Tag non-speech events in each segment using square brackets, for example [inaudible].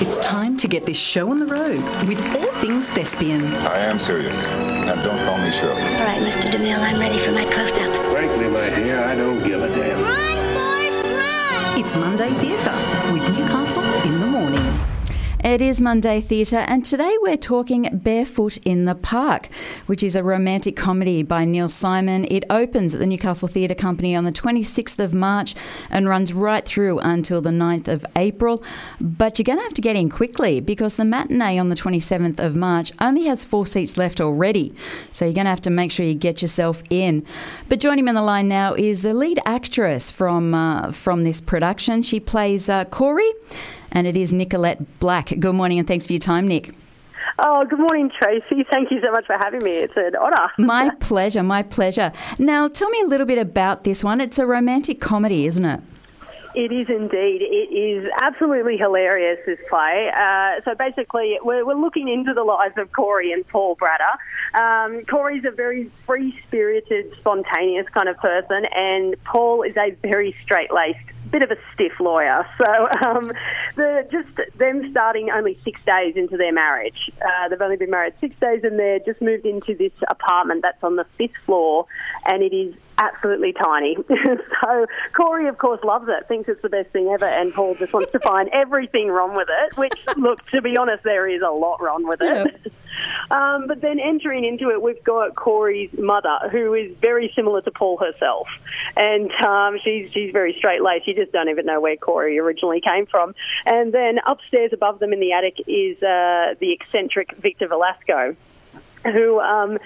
It's time to get this show on the road with all things thespian. I am serious. And don't call me Shirley. All right, Mr. DeMille, I'm ready for my close-up. Frankly, my dear, I don't give a damn. Run, Forrest, run! It's Monday Theatre with Newcastle in the morning. It is Monday Theatre, and today we're talking Barefoot in the Park, which is a romantic comedy by Neil Simon. It opens at the Newcastle Theatre Company on the 26th of March and runs right through until the 9th of April. But you're going to have to get in quickly because the matinee on the 27th of March only has four seats left already. So you're going to have to make sure you get yourself in. But joining me on the line now is the lead actress from, uh, from this production. She plays uh, Corie and it is Nicolette Black. Good morning and thanks for your time, Nick. Oh, good morning, Tracy. Thank you so much for having me. It's an honour. My [laughs] pleasure, my pleasure. Now, tell me a little bit about this one. It's a romantic comedy, isn't it? It is indeed. It is absolutely hilarious, this play. Uh, so basically, we're, we're looking into the lives of Corie and Paul Bratter. Um, Corie's a very free-spirited, spontaneous kind of person, and Paul is a very straight-laced bit of a stiff lawyer. So um, the, just them starting only six days into their marriage. Uh, they've only been married six days and they're just moved into this apartment that's on the fifth floor and it is absolutely tiny. [laughs] so Corie, of course, loves it, thinks it's the best thing ever, and Paul just wants to find [laughs] everything wrong with it, which, look, to be honest, there is a lot wrong with it. Yeah. [laughs] Um, but then entering into it, we've got Corie's mother, who is very similar to Paul herself, and um, she's she's very straight laced. You just don't even know where Corie originally came from. And then upstairs above them in the attic is uh, the eccentric Victor Velasco, who um,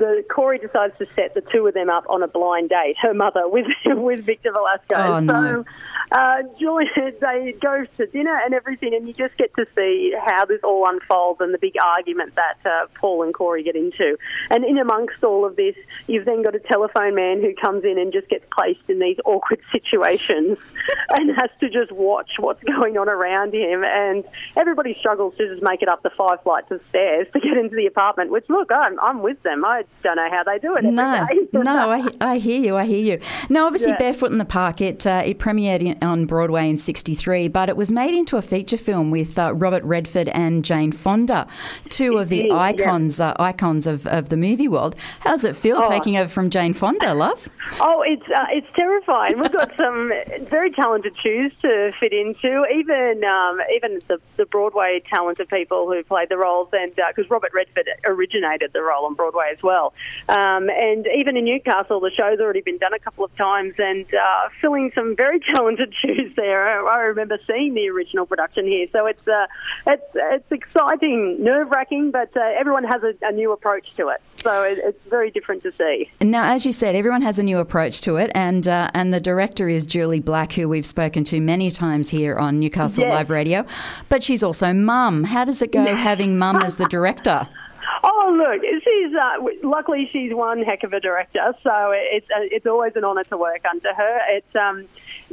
the Corie decides to set the two of them up on a blind date. Her mother with [laughs] with Victor Velasco. Oh, no. So uh, Julie, [laughs] they go to dinner and everything, and you just get to see how this all unfolds and the big argument that uh, Paul and Corie get into. And in amongst all of this, you've then got a telephone man who comes in and just gets placed in these awkward [laughs] situations and has to just watch what's going on around him. And everybody struggles to just make it up the five flights of stairs to get into the apartment. Which, look, I'm I'm with them. I don't know how they do it. No, [laughs] no, I, I hear you. I hear you. Now, obviously, Yeah. Barefoot in the Park. It uh, it premiered in, on Broadway in '63, but it was made into a feature film with uh, Robert Redford and Jane Fonda, two of the yeah. icons uh, icons of, of the movie world. How does it feel taking over from Jane Fonda, love? [laughs] Oh, it's uh, it's terrifying. We've got some very talented shoes to fit into. Even um, even the, the Broadway talented people who played the roles, and because Robert Redford originated the role on Broadway as well. Um, and even in Newcastle, the show's already been done a couple of times, and uh, filling some very [laughs] talented shoes there. I, I remember seeing the original production here, so it's uh, it's it's exciting, nerve wracking, but uh, everyone has a, a new approach to it. So it, it's very different to see. Now, as you said, everyone has a new approach to it, and uh, and the director is Julie Black, who we've spoken to many times here on Newcastle Yes. Live Radio. But she's also mum. How does it go [laughs] having mum as the director? Look, she's uh, luckily she's one heck of a director, so it's uh, it's always an honour to work under her. It's um,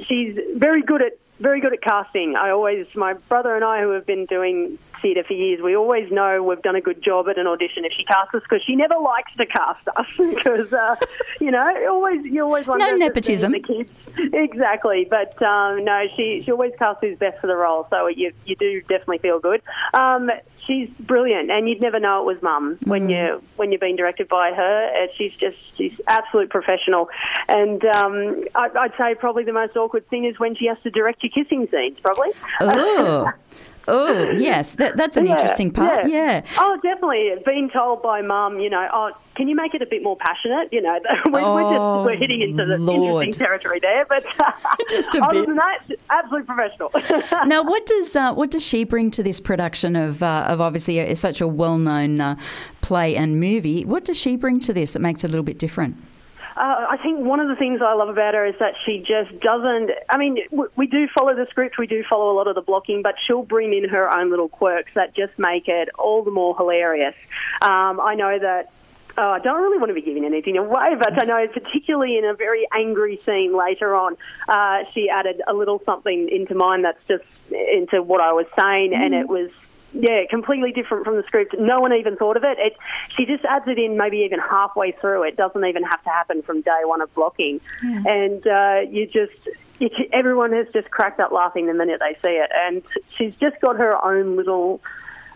she's very good at very good at casting. I always my brother and I who have been doing theatre for years, we always know we've done a good job at an audition if she casts us because she never likes to cast us [laughs] because uh, you know always you always wonder No nepotism. the kids exactly. But um, no, she she always casts who's best for the role, so you you do definitely feel good. Um, she's brilliant, and you'd never know it was mum when you when you're being directed by her. Uh, she's just she's absolute professional, and um, I, I'd say probably the most awkward thing is when she has to direct your kissing scenes. Probably. Oh, [laughs] oh, [laughs] yes, that, that's an Yeah, interesting part. Yeah. Oh, definitely. Being told by mum, you know, oh, can you make it a bit more passionate? You know, [laughs] we're, we're Oh, just we're hitting into the Lord. interesting territory there. But [laughs] Just a other bit. than that, absolute professional. Now, what does uh, what does she bring to this production of uh, of obviously a, such a well known uh, play and movie? What does she bring to this that makes it a little bit different? Uh, I think one of the things I love about her is that she just doesn't. I mean, w- we do follow the script, we do follow a lot of the blocking, but she'll bring in her own little quirks that just make it all the more hilarious. Um, I know that. Oh, I don't really want to be giving anything away, but I know particularly in a very angry scene later on, uh, she added a little something into mine that's just into what I was saying, and it was yeah, completely different from the script. No one even thought of it. it. She just adds it in maybe even halfway through. It doesn't even have to happen from day one of blocking. And uh, you just, it, everyone has just cracked up laughing the minute they see it, and she's just got her own little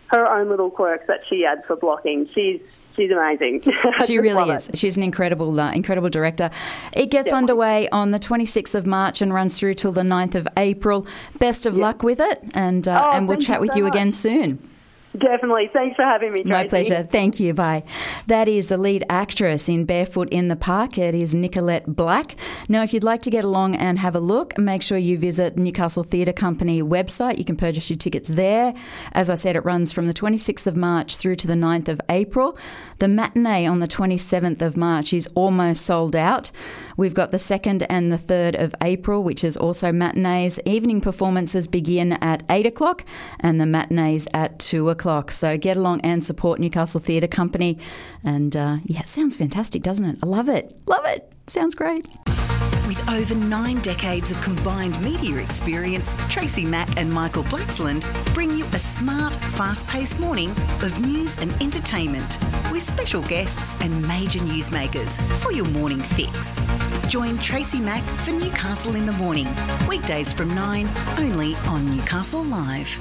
her own little quirks that she adds for blocking. She's she's amazing. [laughs] she really is. It. She's an incredible, uh, incredible director. It gets Definitely. underway on the 26th of March and runs through till the 9th of April. Best of luck with it, and uh, oh, and we'll chat with so you much. again soon. Definitely. Thanks for having me, Tracy. My pleasure. Thank you. Bye. That is the lead actress in Barefoot in the Park. It is Nicolette Black. Now, if you'd like to get along and have a look, make sure you visit Newcastle Theatre Company website. You can purchase your tickets there. As I said, it runs from the 26th of March through to the 9th of April. The matinee on the 27th of March is almost sold out. We've got the 2nd and the 3rd of April, which is also matinees. Evening performances begin at 8 o'clock and the matinees at 2 o'clock. So get along and support Newcastle Theatre Company. And uh, yeah, it sounds fantastic, doesn't it? I love it. Love it. Sounds great. With over nine decades of combined media experience, Tracy Mack and Michael Blaxland bring you a smart, fast paced morning of news and entertainment with special guests and major newsmakers for your morning fix. Join Tracy Mack for Newcastle in the Morning, weekdays from 9, only on Newcastle Live.